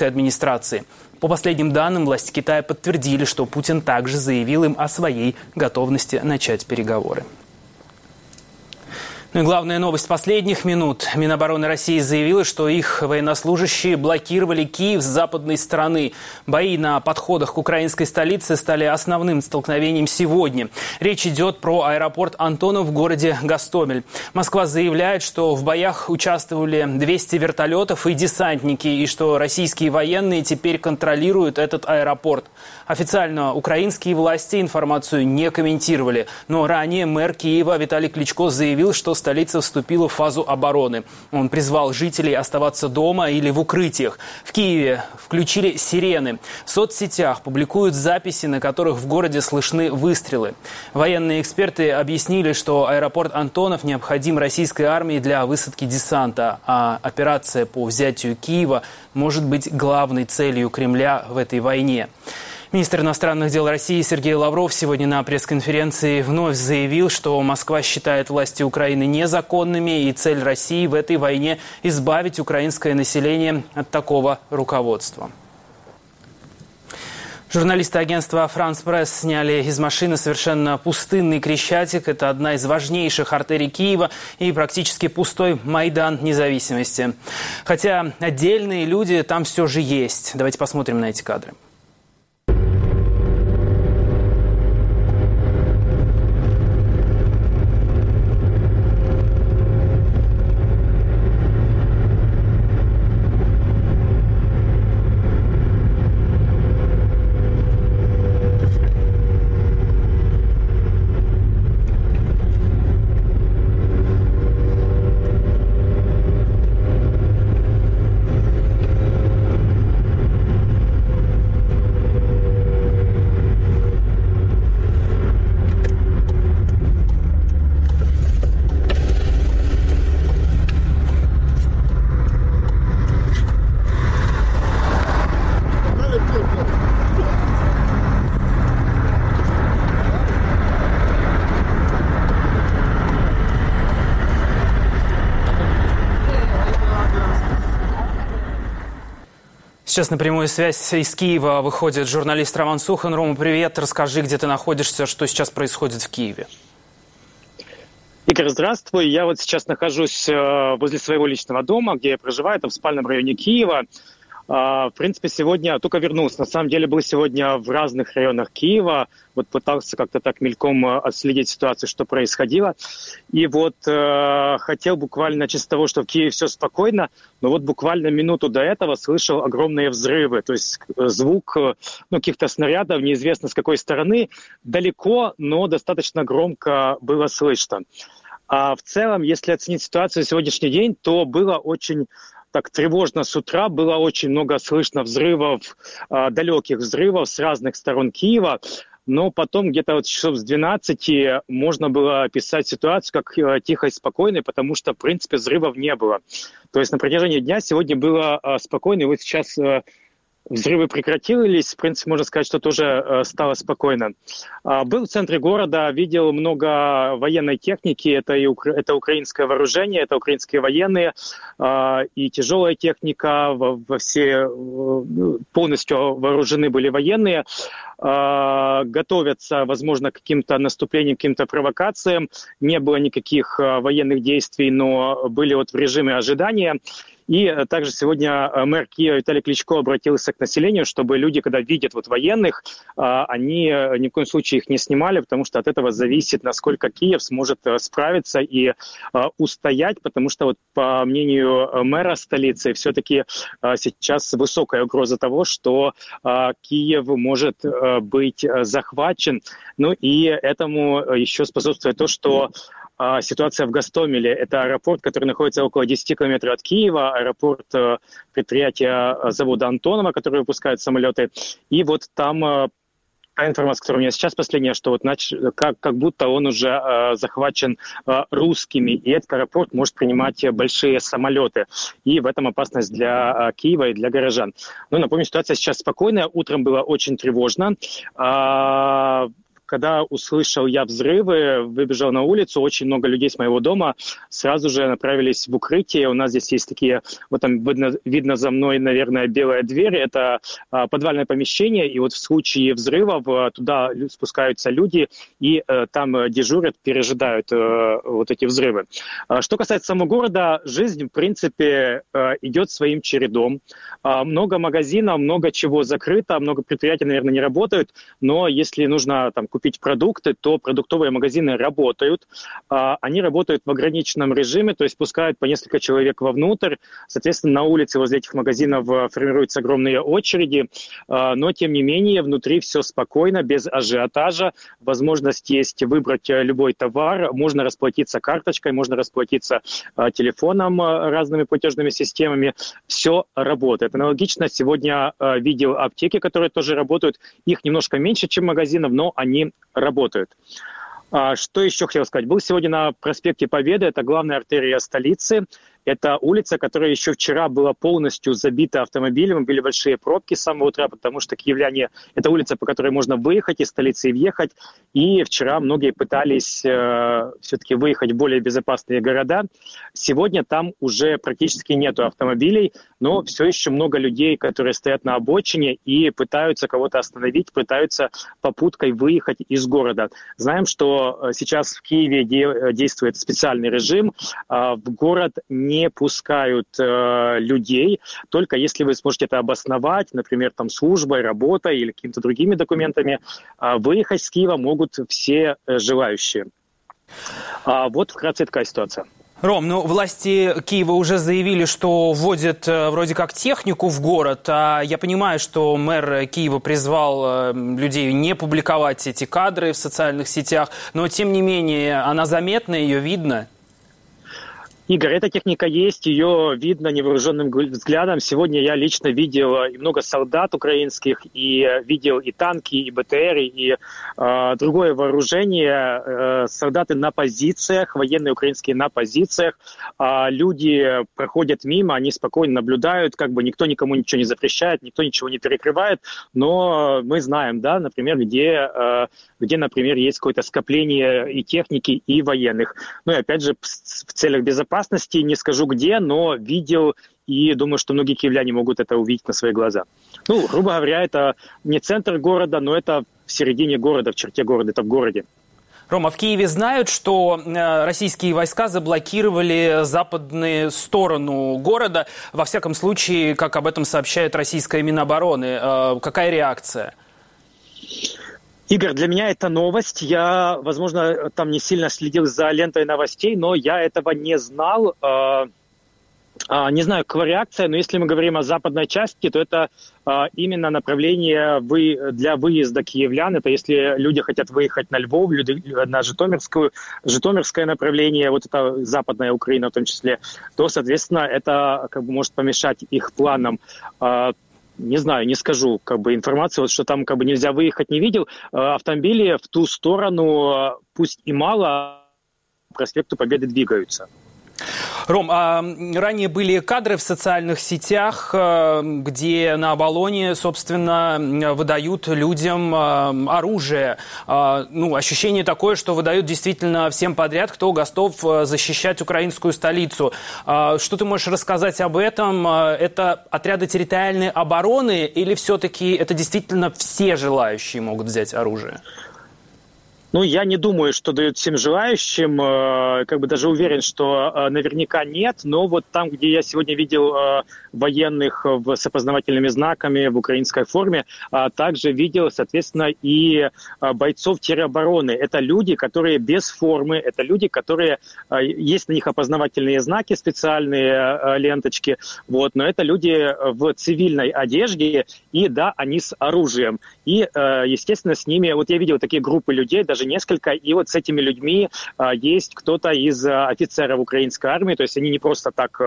к администрации. По последним данным, власти Китая подтвердили, что Путин также заявил им о своей готовности начать переговоры. Ну и главная новость последних минут. Минобороны России заявила, что их военнослужащие блокировали Киев с западной стороны. Бои на подходах к украинской столице стали основным столкновением сегодня. Речь идет про аэропорт Антонов в городе Гастомель. Москва заявляет, что в боях участвовали 200 вертолетов и десантники, и что российские военные теперь контролируют этот аэропорт. Официально украинские власти информацию не комментировали. Но ранее мэр Киева Виталий Кличко заявил, что столица вступила в фазу обороны. Он призвал жителей оставаться дома или в укрытиях. В Киеве включили сирены. В соцсетях публикуют записи, на которых в городе слышны выстрелы. Военные эксперты объяснили, что аэропорт Антонов необходим российской армии для высадки десанта, а операция по взятию Киева может быть главной целью Кремля в этой войне. Министр иностранных дел России Сергей Лавров сегодня на пресс-конференции вновь заявил, что Москва считает власти Украины незаконными и цель России в этой войне – избавить украинское население от такого руководства. Журналисты агентства «Франс Пресс» сняли из машины совершенно пустынный Крещатик. Это одна из важнейших артерий Киева и практически пустой Майдан независимости. Хотя отдельные люди там все же есть. Давайте посмотрим на эти кадры. Сейчас на прямую связь из Киева выходит журналист Роман Сухан. Рома, привет. Расскажи, где ты находишься, что сейчас происходит в Киеве. Игорь, здравствуй. Я вот сейчас нахожусь э, возле своего личного дома, где я проживаю, это в спальном районе Киева. А, в принципе, сегодня только вернулся. На самом деле был сегодня в разных районах Киева. Вот пытался как-то так мельком э, отследить ситуацию, что происходило. И вот э, хотел буквально с того, что в Киеве все спокойно, но вот буквально минуту до этого слышал огромные взрывы. То есть э, звук э, ну, каких-то снарядов, неизвестно с какой стороны, далеко, но достаточно громко было слышно. А в целом, если оценить ситуацию сегодняшний день, то было очень так тревожно с утра. Было очень много слышно взрывов, э, далеких взрывов с разных сторон Киева. Но потом где-то вот часов с 12 можно было описать ситуацию как э, тихо и спокойной, потому что, в принципе, взрывов не было. То есть на протяжении дня сегодня было э, спокойно, и вот сейчас э, Взрывы прекратились, в принципе, можно сказать, что тоже э, стало спокойно. А, был в центре города, видел много военной техники, это, и, это украинское вооружение, это украинские военные, а, и тяжелая техника, во все э, полностью вооружены были военные, а, готовятся, возможно, к каким-то наступлениям, к каким-то провокациям. Не было никаких э, военных действий, но были вот в режиме ожидания. И э, также сегодня э, мэр Киева Виталий Кличко обратился к населению, чтобы люди, когда видят вот военных, э, они ни в коем случае их не снимали, потому что от этого зависит, насколько Киев сможет справиться и устоять, потому что вот по мнению мэра столицы все-таки сейчас высокая угроза того, что Киев может быть захвачен. Ну и этому еще способствует то, что а, ситуация в Гастомеле. Это аэропорт, который находится около 10 километров от Киева, аэропорт э, предприятия завода Антонова, который выпускает самолеты. И вот там э, информация, которая у меня сейчас последняя, что вот нач... как, как будто он уже э, захвачен э, русскими, и этот аэропорт может принимать большие самолеты. И в этом опасность для э, Киева и для горожан. Ну, напомню, ситуация сейчас спокойная. Утром было очень тревожно. Э, когда услышал я взрывы, выбежал на улицу, очень много людей с моего дома сразу же направились в укрытие. У нас здесь есть такие, вот там видно, видно за мной, наверное, белая дверь. Это а, подвальное помещение, и вот в случае взрывов а, туда спускаются люди и а, там дежурят, пережидают а, вот эти взрывы. А, что касается самого города, жизнь, в принципе, а, идет своим чередом. А, много магазинов, много чего закрыто, много предприятий, наверное, не работают, но если нужно там купить продукты, то продуктовые магазины работают. А, они работают в ограниченном режиме, то есть пускают по несколько человек вовнутрь. Соответственно, на улице возле этих магазинов э, формируются огромные очереди, а, но тем не менее внутри все спокойно, без ажиотажа. Возможность есть выбрать э, любой товар, можно расплатиться карточкой, можно расплатиться э, телефоном разными платежными системами. Все работает. Аналогично сегодня видел аптеки, которые тоже работают. Их немножко меньше, чем магазинов, но они работают. А, что еще хотел сказать? Был сегодня на проспекте Победы, это главная артерия столицы. Это улица, которая еще вчера была полностью забита автомобилями, были большие пробки с самого утра, потому что киевляне – это улица, по которой можно выехать из столицы и въехать. И вчера многие пытались э, все-таки выехать в более безопасные города. Сегодня там уже практически нет автомобилей, но все еще много людей, которые стоят на обочине и пытаются кого-то остановить, пытаются попуткой выехать из города. Знаем, что э, сейчас в Киеве де- действует специальный режим. Э, в город не не пускают э, людей, только если вы сможете это обосновать, например, там службой, работой или какими-то другими документами, э, выехать с Киева могут все э, желающие. А вот вкратце такая ситуация. Ром, ну власти Киева уже заявили, что вводят э, вроде как технику в город, а я понимаю, что мэр Киева призвал э, людей не публиковать эти кадры в социальных сетях, но тем не менее она заметна, ее видно. Игорь, эта техника есть, ее видно невооруженным взглядом. Сегодня я лично видел и много солдат украинских, и видел и танки, и БТР, и э, другое вооружение. Э, солдаты на позициях, военные украинские на позициях. Э, люди проходят мимо, они спокойно наблюдают, как бы никто никому ничего не запрещает, никто ничего не перекрывает. Но мы знаем, да, например, где, э, где например, есть какое-то скопление и техники, и военных. Ну и опять же, в целях безопасности безопасности, не скажу где, но видел и думаю, что многие киевляне могут это увидеть на свои глаза. Ну, грубо говоря, это не центр города, но это в середине города, в черте города, это в городе. Рома, в Киеве знают, что э, российские войска заблокировали западную сторону города. Во всяком случае, как об этом сообщает российская Минобороны. Э, какая реакция? Игорь, для меня это новость. Я, возможно, там не сильно следил за лентой новостей, но я этого не знал. А, а, не знаю, какая реакция, но если мы говорим о западной части, то это а, именно направление для выезда киевлян. Это если люди хотят выехать на Львов, на Житомирскую, Житомирское направление, вот это западная Украина в том числе, то, соответственно, это как бы может помешать их планам не знаю, не скажу, как бы информацию, вот, что там как бы нельзя выехать, не видел. Э, автомобили в ту сторону, э, пусть и мало, проспекту Победы двигаются. Ром, а ранее были кадры в социальных сетях, э, где на Оболоне, собственно, выдают людям э, оружие. А, ну, ощущение такое, что выдают действительно всем подряд, кто готов защищать украинскую столицу. А, что ты можешь рассказать об этом? Это отряды территориальной обороны или все-таки это действительно все желающие могут взять оружие? Ну, я не думаю, что дают всем желающим, э, как бы даже уверен, что э, наверняка нет, но вот там, где я сегодня видел э, военных с опознавательными знаками в украинской форме, а также видел, соответственно, и бойцов теробороны. Это люди, которые без формы, это люди, которые, есть на них опознавательные знаки, специальные ленточки, вот, но это люди в цивильной одежде, и да, они с оружием. И, естественно, с ними, вот я видел такие группы людей, даже несколько, и вот с этими людьми есть кто-то из офицеров украинской армии, то есть они не просто так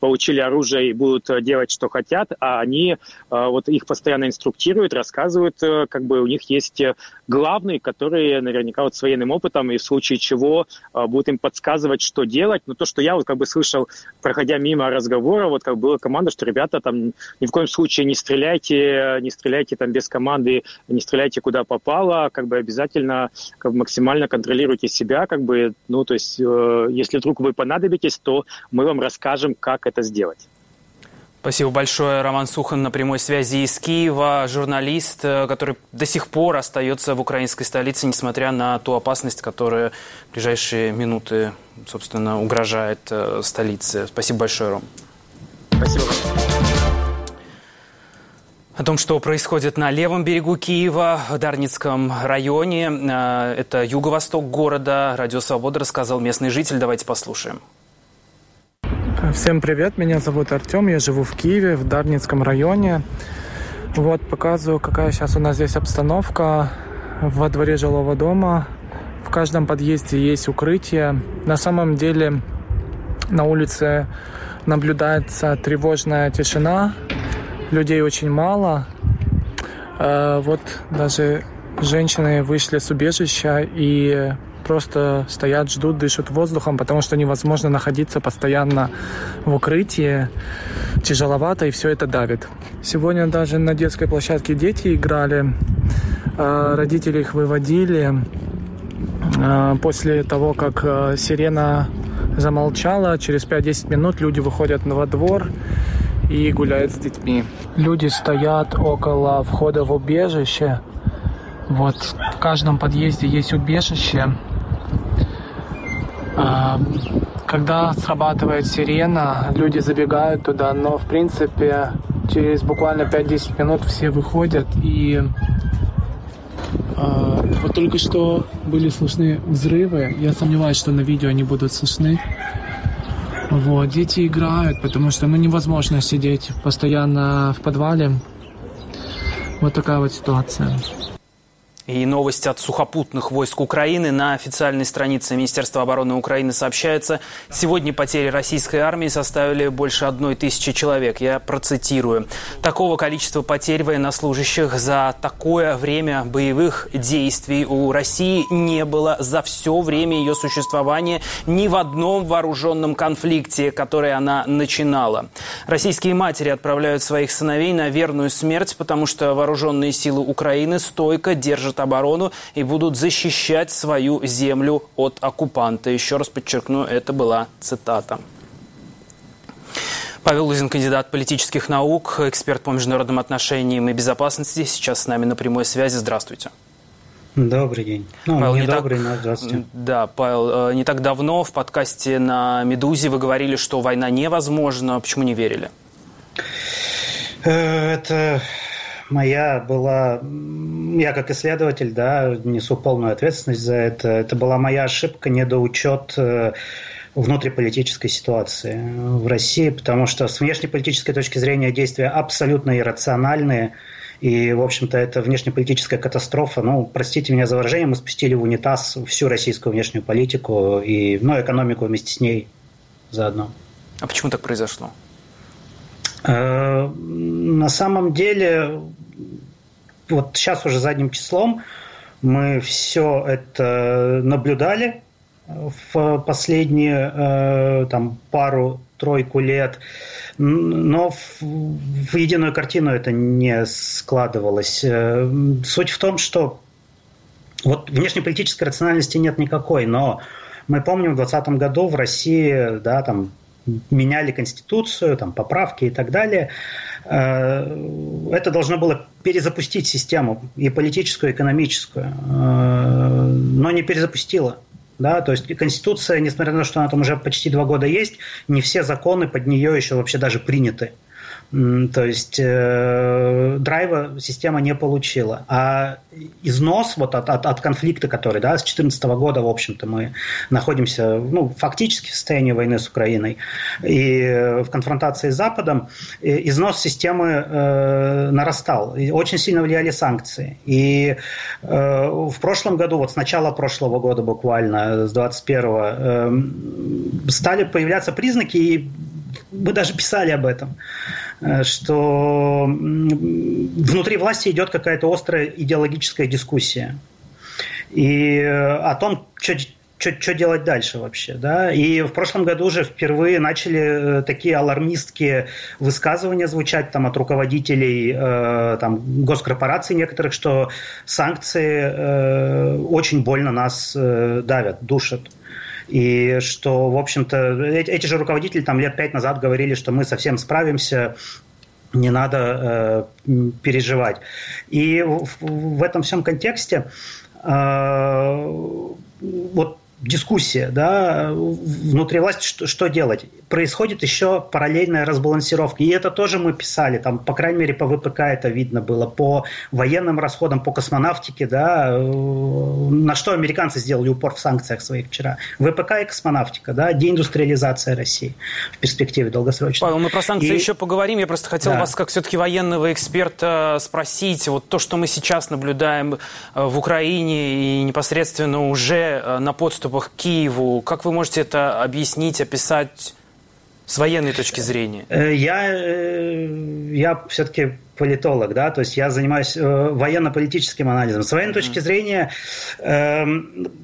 получили оружие и будут делать, что хотят, а они вот их постоянно инструктируют, рассказывают, как бы у них есть главный, который наверняка вот с военным опытом и в случае чего будет им подсказывать, что делать. Но то, что я вот как бы слышал, проходя мимо разговора, вот как была команда, что ребята там ни в коем случае не стреляйте, не стреляйте там без команды, не стреляйте куда попало, как бы обязательно как бы, максимально контролируйте себя, как бы, ну, то есть, э, если вдруг вы понадобитесь, то мы вам расскажем, как это сделать. Спасибо большое. Роман Сухан на прямой связи из Киева, журналист, э, который до сих пор остается в украинской столице, несмотря на ту опасность, которая в ближайшие минуты, собственно, угрожает э, столице. Спасибо большое, Ром. Спасибо. О том, что происходит на левом берегу Киева, в Дарницком районе. Э, это юго-восток города. Радио «Свобода» рассказал местный житель. Давайте послушаем. Всем привет, меня зовут Артем, я живу в Киеве, в Дарницком районе. Вот, показываю, какая сейчас у нас здесь обстановка во дворе жилого дома. В каждом подъезде есть укрытие. На самом деле на улице наблюдается тревожная тишина, людей очень мало. Э, вот даже женщины вышли с убежища и просто стоят, ждут, дышат воздухом, потому что невозможно находиться постоянно в укрытии. Тяжеловато, и все это давит. Сегодня даже на детской площадке дети играли, а, родители их выводили. А, после того, как а, сирена замолчала, через 5-10 минут люди выходят во двор и гуляют с детьми. Люди стоят около входа в убежище. Вот в каждом подъезде есть убежище. Когда срабатывает сирена, люди забегают туда, но в принципе через буквально 5-10 минут все выходят и вот только что были слышны взрывы. Я сомневаюсь, что на видео они будут слышны. Вот, дети играют, потому что ну, невозможно сидеть постоянно в подвале. Вот такая вот ситуация. И новость от сухопутных войск Украины. На официальной странице Министерства обороны Украины сообщается, сегодня потери российской армии составили больше одной тысячи человек. Я процитирую. Такого количества потерь военнослужащих за такое время боевых действий у России не было за все время ее существования ни в одном вооруженном конфликте, который она начинала. Российские матери отправляют своих сыновей на верную смерть, потому что вооруженные силы Украины стойко держат держат оборону и будут защищать свою землю от оккупанта. Еще раз подчеркну, это была цитата. Павел Лузин, кандидат политических наук, эксперт по международным отношениям и безопасности, сейчас с нами на прямой связи. Здравствуйте. Добрый день. Ну, Павел, не, не добрый, так... но здравствуйте. Да, Павел, э, не так давно в подкасте на «Медузе» вы говорили, что война невозможна. Почему не верили? Э, это моя была, я как исследователь, да, несу полную ответственность за это. Это была моя ошибка, недоучет э, внутриполитической ситуации в России, потому что с внешнеполитической точки зрения действия абсолютно иррациональные. И, в общем-то, это внешнеполитическая катастрофа. Ну, простите меня за выражение, мы спустили в унитаз всю российскую внешнюю политику и, ну, экономику вместе с ней заодно. А почему так произошло? Э, на самом деле, вот сейчас уже задним числом мы все это наблюдали в последние э, там, пару-тройку лет, но в, единую картину это не складывалось. Э, суть в том, что вот внешнеполитической рациональности нет никакой, но мы помним в 2020 году в России, да, там меняли конституцию, там, поправки и так далее. Э, это должно было перезапустить систему и политическую, и экономическую, э, но не перезапустило. Да, то есть Конституция, несмотря на то, что она там уже почти два года есть, не все законы под нее еще вообще даже приняты. То есть 20 драйва система не получила. А износ вот от, от, от конфликта, который да, с 2014 года, в общем-то, мы находимся ну, фактически в состоянии войны с Украиной и в конфронтации с Западом, износ системы э, нарастал. И очень сильно влияли санкции. И э, в прошлом году, вот с начала прошлого года буквально, с 21-го, э, стали появляться признаки, и мы даже писали об этом, э, что внутри власти идет какая-то острая идеологическая дискуссия. И э, о том, что делать дальше вообще, да? И в прошлом году уже впервые начали э, такие алармистские высказывания звучать там от руководителей э, там госкорпораций некоторых, что санкции э, очень больно нас э, давят, душат. И что, в общем-то, эти, же руководители там лет пять назад говорили, что мы совсем справимся, не надо э, переживать. И в, в этом всем контексте э, вот дискуссия да, внутри власти, что, что делать. Происходит еще параллельная разбалансировка. И это тоже мы писали, там, по крайней мере, по ВПК это видно было, по военным расходам, по космонавтике, да, на что американцы сделали упор в санкциях своих вчера. ВПК и космонавтика, да, деиндустриализация России в перспективе долгосрочной. Павел, мы про санкции и... еще поговорим. Я просто хотел да. вас, как все-таки военного эксперта, спросить, вот то, что мы сейчас наблюдаем э, в Украине и непосредственно уже э, на подступах подступах к Киеву. Как вы можете это объяснить, описать с военной точки зрения? Э, я, э, я все-таки политолог, да, то есть я занимаюсь э, военно-политическим анализом. С военной mm-hmm. точки зрения, э,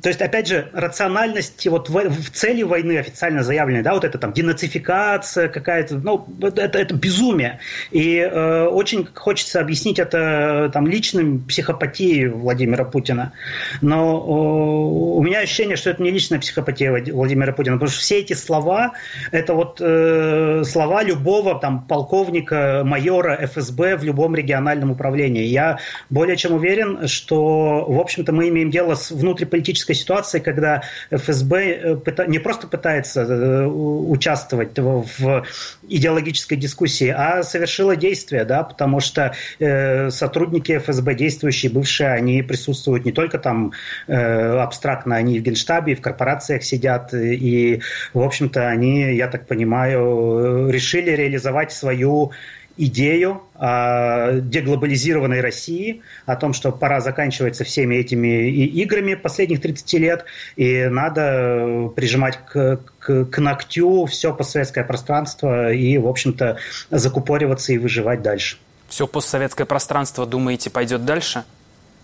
то есть, опять же, рациональность вот в, в цели войны официально заявленной, да, вот это там денацификация какая-то, ну, это, это безумие. И э, очень хочется объяснить это там личным психопатией Владимира Путина. Но э, у меня ощущение, что это не личная психопатия Владимира Путина, потому что все эти слова, это вот э, слова любого там полковника, майора ФСБ в любом региональном управлении. Я более чем уверен, что, в общем-то, мы имеем дело с внутриполитической ситуацией, когда ФСБ э, не просто пытается э, участвовать в идеологической дискуссии, а совершила действие, да, потому что э, сотрудники ФСБ, действующие, бывшие, они присутствуют не только там абстрактно, они в Генштабе, в корпорациях сидят, и, в общем-то, они, я так понимаю, решили реализовать свою идею о деглобализированной России, о том, что пора заканчивать со всеми этими играми последних 30 лет, и надо прижимать к, к, к ногтю все постсоветское пространство и, в общем-то, закупориваться и выживать дальше. Все постсоветское пространство, думаете, пойдет дальше?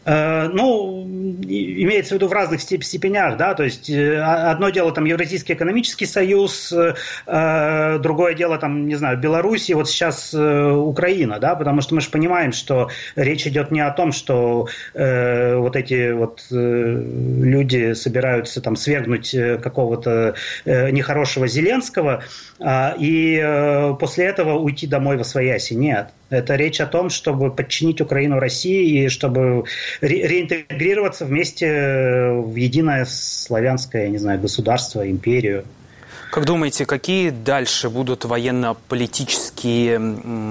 Э, ну, имеется в виду в разных степенях, да, то есть э, одно дело там Евразийский экономический союз, э, другое дело там, не знаю, Беларусь и вот сейчас Украина, да, потому что мы же понимаем, что речь идет не о том, что вот эти вот люди собираются там свергнуть какого-то нехорошего Зеленского а, и после этого уйти домой во свояси. Нет. Это речь о том, чтобы подчинить Украину России и чтобы ре- реинтегрироваться вместе в единое славянское, не знаю, государство, империю. Как думаете, какие дальше будут военно-политические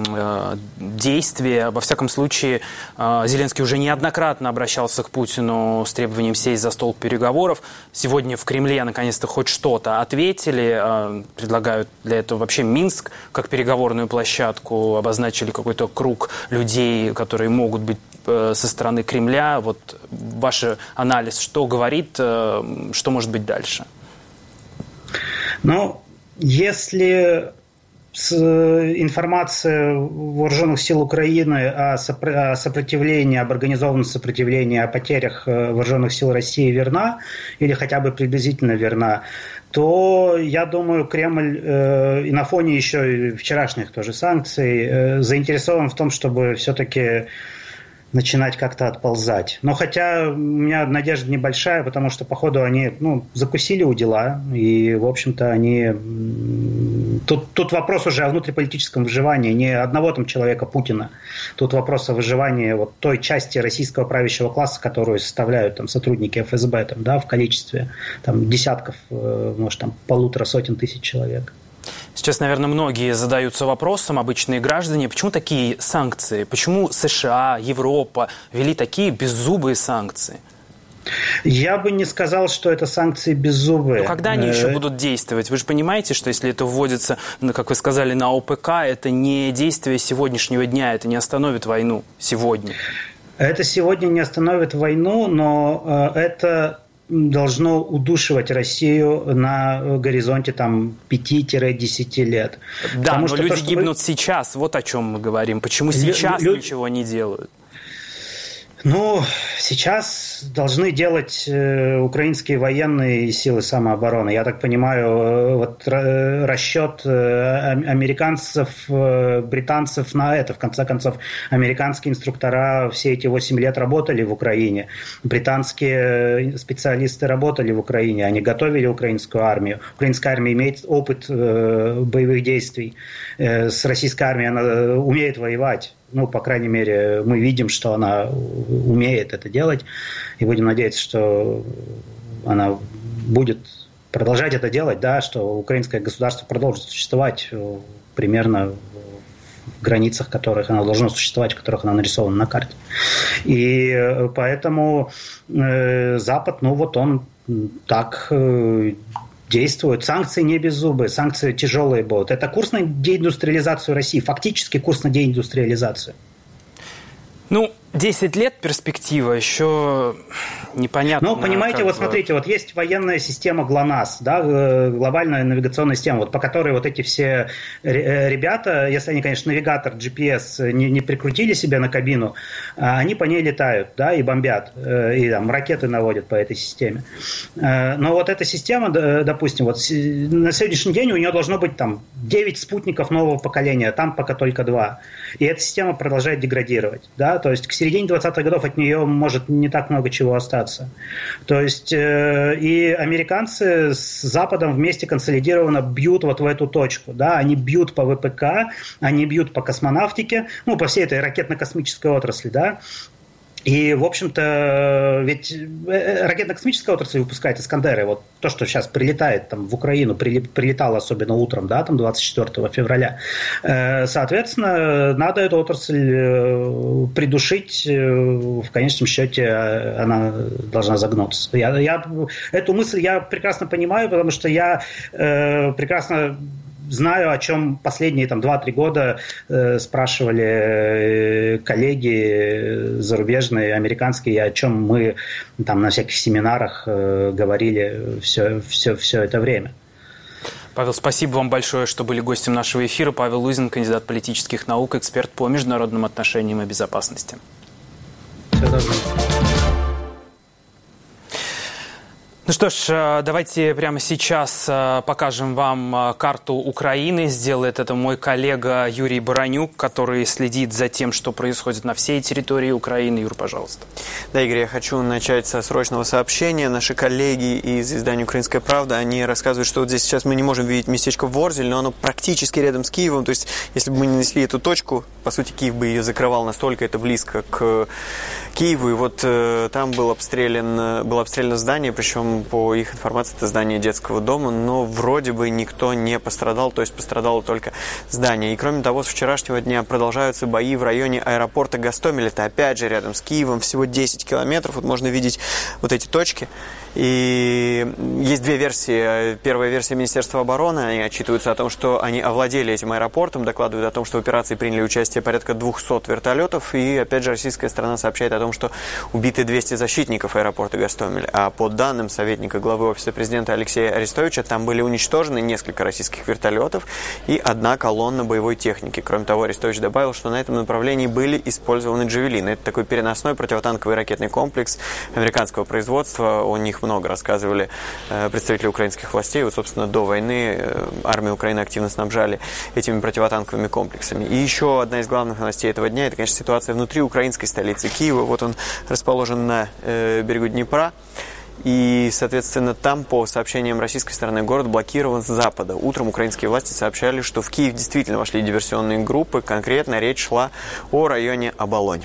э, действия? Во всяком случае, э, Зеленский уже неоднократно обращался к Путину с требованием сесть за стол переговоров. Сегодня в Кремле наконец-то хоть что-то ответили. Э, предлагают для этого вообще Минск как переговорную площадку. Обозначили какой-то круг людей, которые могут быть э, со стороны Кремля. Вот ваш анализ, что говорит, э, что может быть дальше? Но если информация вооруженных сил Украины о сопротивлении, об организованном сопротивлении, о потерях э, вооруженных сил России верна, или хотя бы приблизительно верна, то, я думаю, Кремль э, и на фоне еще вчерашних тоже санкций э, заинтересован в том, чтобы все-таки начинать как-то отползать. Но хотя у меня надежда небольшая, потому что, походу, они ну, закусили у дела, и, в общем-то, они... Тут, тут вопрос уже о внутриполитическом выживании, не одного там человека Путина. Тут вопрос о выживании вот той части российского правящего класса, которую составляют там сотрудники ФСБ там, да, в количестве там, десятков, э, может, там полутора сотен тысяч человек. Сейчас, наверное, многие задаются вопросом, обычные граждане, почему такие санкции? Почему США, Европа ввели такие беззубые санкции? Я бы не сказал, что это санкции беззубые. Но когда они еще э, будут действовать? Вы же понимаете, что если это вводится, ну, как вы сказали, на ОПК, это не действие сегодняшнего дня, это не остановит войну сегодня. Это сегодня не остановит войну, но э, это должно удушивать Россию на горизонте там 5-10 лет. Да, Потому но что люди то, что гибнут вы... сейчас, вот о чем мы говорим. Почему сейчас Лю... ничего не делают? Ну, сейчас должны делать э, украинские военные силы самообороны. Я так понимаю, э, вот расчет э, американцев, британцев на это. В конце концов, американские инструктора все эти 8 лет работали в Украине. Британские специалисты работали в Украине. Они готовили украинскую армию. Украинская армия имеет опыт боевых действий. С российской армией она умеет воевать ну, по крайней мере, мы видим, что она умеет это делать, и будем надеяться, что она будет продолжать это делать, да, что украинское государство продолжит существовать примерно в границах, которых оно должно существовать, в которых оно нарисовано на карте. И поэтому э, Запад, ну вот он так э, действуют. Санкции не беззубые, санкции тяжелые будут. Это курс на деиндустриализацию России, фактически курс на деиндустриализацию. Ну, 10 лет перспектива еще непонятно. Ну, понимаете, вот бы... смотрите, вот есть военная система ГЛОНАСС, да, э, глобальная навигационная система, вот по которой вот эти все э, ребята, если они, конечно, навигатор GPS не, не прикрутили себе на кабину, а они по ней летают, да, и бомбят, э, и там ракеты наводят по этой системе. Но вот эта система, допустим, вот на сегодняшний день у нее должно быть там 9 спутников нового поколения, там пока только 2. И эта система продолжает деградировать, да, то есть к середине 20-х годов от нее может не так много чего остаться. То есть э, и американцы с Западом вместе консолидированно бьют вот в эту точку. Да? Они бьют по ВПК, они бьют по космонавтике, ну, по всей этой ракетно-космической отрасли, да, и, в общем-то, ведь э, э, ракетно-космическая отрасль выпускает Искандеры. Вот то, что сейчас прилетает там, в Украину, прилетало особенно утром, да, там 24 февраля. Э, соответственно, надо эту отрасль придушить. В конечном счете она должна загнуться. Я, я, эту мысль я прекрасно понимаю, потому что я э, прекрасно знаю, о чем последние там 2-3 года э, спрашивали э, коллеги зарубежные, американские, о чем мы там на всяких семинарах э, говорили все, все, все это время. Павел, спасибо вам большое, что были гостем нашего эфира. Павел Лузин, кандидат политических наук, эксперт по международным отношениям и безопасности. Всего доброго. Ну что ж, э, давайте прямо сейчас э, покажем вам э, карту Украины. Сделает это мой коллега Юрий Баранюк, который следит за тем, что происходит на всей территории Украины. Юр, пожалуйста. Да, Игорь, я хочу начать со срочного сообщения. Наши коллеги из издания «Украинская правда», они рассказывают, что вот здесь сейчас мы не можем видеть местечко Ворзель, но оно практически рядом с Киевом. То есть, если бы мы не несли эту точку, по сути, Киев бы ее закрывал настолько это близко к Киеву. И вот э, там был обстрелян, было обстреляно здание, причем по их информации, это здание детского дома, но вроде бы никто не пострадал, то есть пострадало только здание. И кроме того, с вчерашнего дня продолжаются бои в районе аэропорта Гастомель, это опять же рядом с Киевом, всего 10 километров, вот можно видеть вот эти точки. И есть две версии. Первая версия Министерства обороны, они отчитываются о том, что они овладели этим аэропортом, докладывают о том, что в операции приняли участие порядка 200 вертолетов, и опять же российская сторона сообщает о том, что убиты 200 защитников аэропорта Гастомель. А по данным советника главы Офиса президента Алексея Арестовича, там были уничтожены несколько российских вертолетов и одна колонна боевой техники. Кроме того, Арестович добавил, что на этом направлении были использованы джавелины. Это такой переносной противотанковый ракетный комплекс американского производства. У них много рассказывали э, представители украинских властей. Вот, собственно, до войны э, армию Украины активно снабжали этими противотанковыми комплексами. И еще одна из главных новостей этого дня – это, конечно, ситуация внутри украинской столицы Киева. Вот он расположен на э, берегу Днепра. И, соответственно, там, по сообщениям российской стороны, город блокирован с запада. Утром украинские власти сообщали, что в Киев действительно вошли диверсионные группы. Конкретно речь шла о районе Оболонь.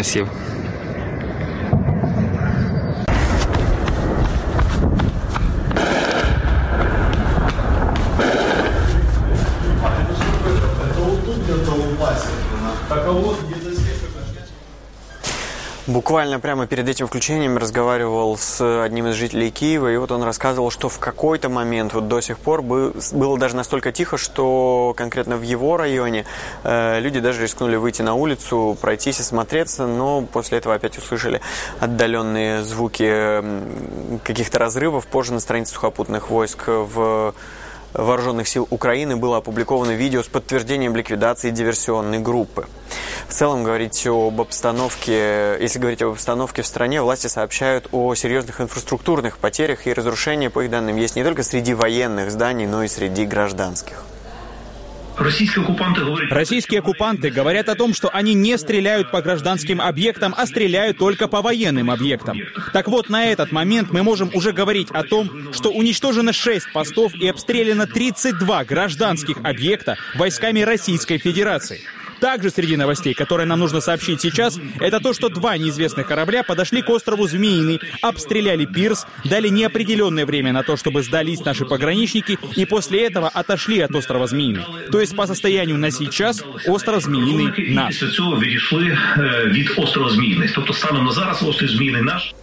Минский Буквально прямо перед этим включением разговаривал с одним из жителей Киева, и вот он рассказывал, что в какой-то момент, вот до сих пор, было даже настолько тихо, что конкретно в его районе э, люди даже рискнули выйти на улицу, пройтись и смотреться, но после этого опять услышали отдаленные звуки каких-то разрывов. Позже на странице сухопутных войск в Вооруженных сил Украины было опубликовано видео с подтверждением ликвидации диверсионной группы. В целом, говорить об обстановке, если говорить об обстановке в стране, власти сообщают о серьезных инфраструктурных потерях и разрушении, по их данным, есть не только среди военных зданий, но и среди гражданских. Российские оккупанты, говорят... Российские оккупанты говорят о том, что они не стреляют по гражданским объектам, а стреляют только по военным объектам. Так вот, на этот момент мы можем уже говорить о том, что уничтожено 6 постов и обстреляно 32 гражданских объекта войсками Российской Федерации. Также среди новостей, которые нам нужно сообщить сейчас, это то, что два неизвестных корабля подошли к острову Змеиный, обстреляли пирс, дали неопределенное время на то, чтобы сдались наши пограничники, и после этого отошли от острова Змеиный. То есть по состоянию на сейчас остров Змеиный наш. Після цього відійшли від острова Зміїний. Тобто станом на зараз острів Зміїний наш.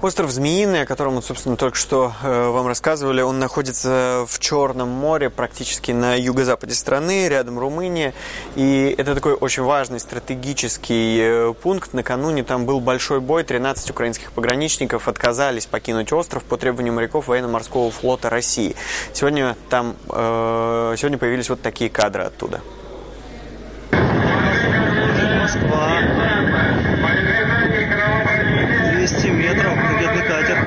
Остров Змеиный, о котором мы, собственно, только что э, вам рассказывали, он находится в Черном море, практически на юго-западе страны, рядом Румыния. И это такой очень важный стратегический э, пункт. Накануне там был большой бой, 13 украинских пограничников отказались покинуть остров по требованию моряков военно-морского флота России. Сегодня там, э, сегодня появились вот такие кадры оттуда. Москва. 200 метров, ракетный катер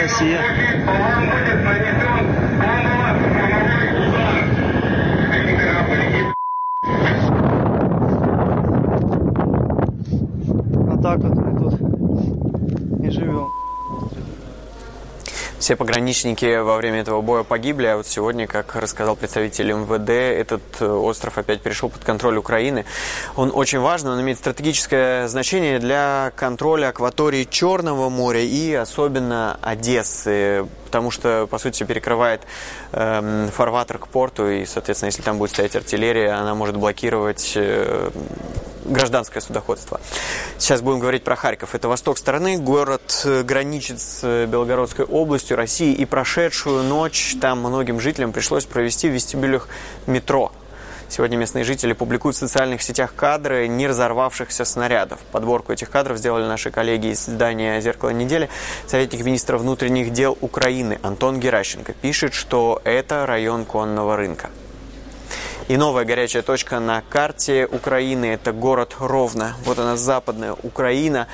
«Россия». А так вот мы тут и живем. Все пограничники во время этого боя погибли, а вот сегодня, как рассказал представитель МВД, этот э, остров опять перешел под контроль Украины. Он очень важный, он имеет стратегическое значение для контроля акватории Черного моря и особенно Одессы, потому что, по сути, перекрывает э, фарватер к порту, и, соответственно, если там будет стоять артиллерия, она может блокировать э, гражданское судоходство. Сейчас будем говорить про Харьков. Это восток страны, город э, граничит с э, Белгородской областью России, и прошедшую ночь там многим жителям пришлось провести в вестибюлях метро. Сегодня местные жители публикуют в социальных сетях кадры не разорвавшихся снарядов. Подборку этих кадров сделали наши коллеги из издания «Зеркало недели». Советник министра внутренних дел Украины Антон Геращенко пишет, что это район конного рынка. И новая горячая точка на карте Украины – это город Ровно. Вот она, западная Украина.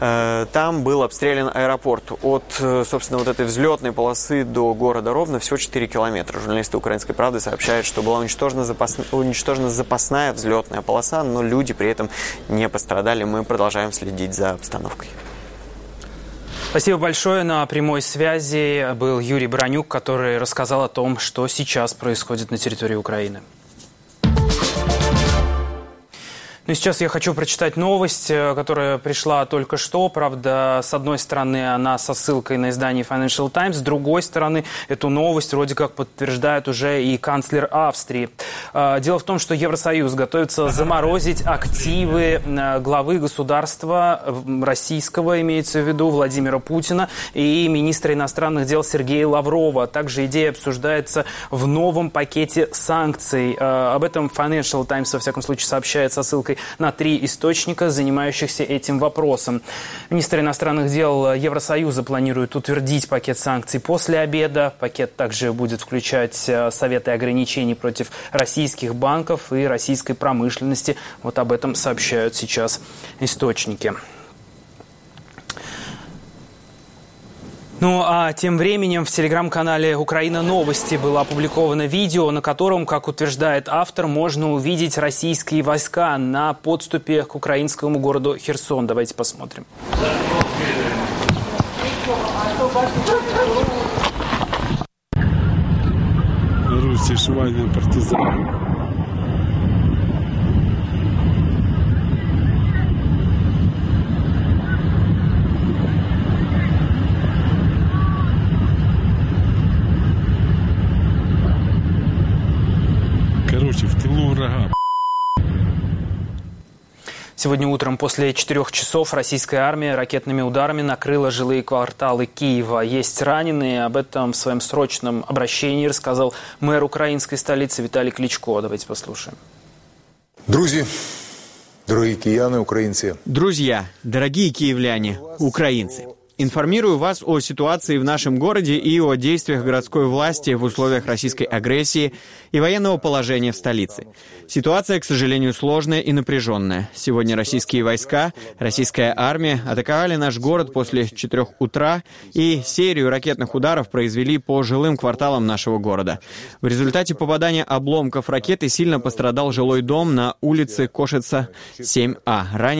Э, там был обстрелян аэропорт. От, э, собственно, вот этой взлетной полосы до города Ровно всего 4 километра. Журналисты «Украинской правды» сообщают, что была уничтожена, запас... уничтожена запасная взлетная полоса, но люди при этом не пострадали. Мы продолжаем следить за обстановкой. Спасибо большое. На прямой связи был Юрий Бронюк, который рассказал о том, что сейчас происходит на территории Украины. Ну, сейчас я хочу прочитать новость, э, которая пришла только что. Правда, с одной стороны, она со ссылкой на издание Financial Times, с другой стороны, эту новость вроде как подтверждает уже и канцлер Австрии. Э, дело в том, что Евросоюз готовится заморозить активы э, главы государства российского, имеется в виду Владимира Путина, и министра иностранных дел Сергея Лаврова. Также идея обсуждается в новом пакете санкций. Об этом Financial Times, во всяком случае, сообщает со ссылкой на три источника, занимающихся этим вопросом. Министр иностранных дел Евросоюза планирует утвердить пакет санкций после обеда. Пакет также будет включать э, советы ограничений против российских банков и российской промышленности. Вот об этом сообщают сейчас источники. Ну а тем временем в телеграм-канале «Украина новости» было опубликовано видео, на котором, как утверждает автор, можно увидеть российские войска на подступе к украинскому городу Херсон. Давайте посмотрим. Руси швайные партизаны. Сегодня утром после четырех часов российская армия ракетными ударами накрыла жилые кварталы Киева. Есть раненые. Об этом в своем срочном обращении рассказал мэр украинской столицы Виталий Кличко. Давайте послушаем. Друзья, дорогие кияны, украинцы. Друзья, дорогие киевляне, украинцы. Информирую вас о ситуации в нашем городе и о действиях городской власти в условиях российской агрессии и военного положения в столице. Ситуация, к сожалению, сложная и напряженная. Сегодня российские войска, российская армия атаковали наш город после 4 утра и серию ракетных ударов произвели по жилым кварталам нашего города. В результате попадания обломков ракеты сильно пострадал жилой дом на улице Кошица 7А. Ранен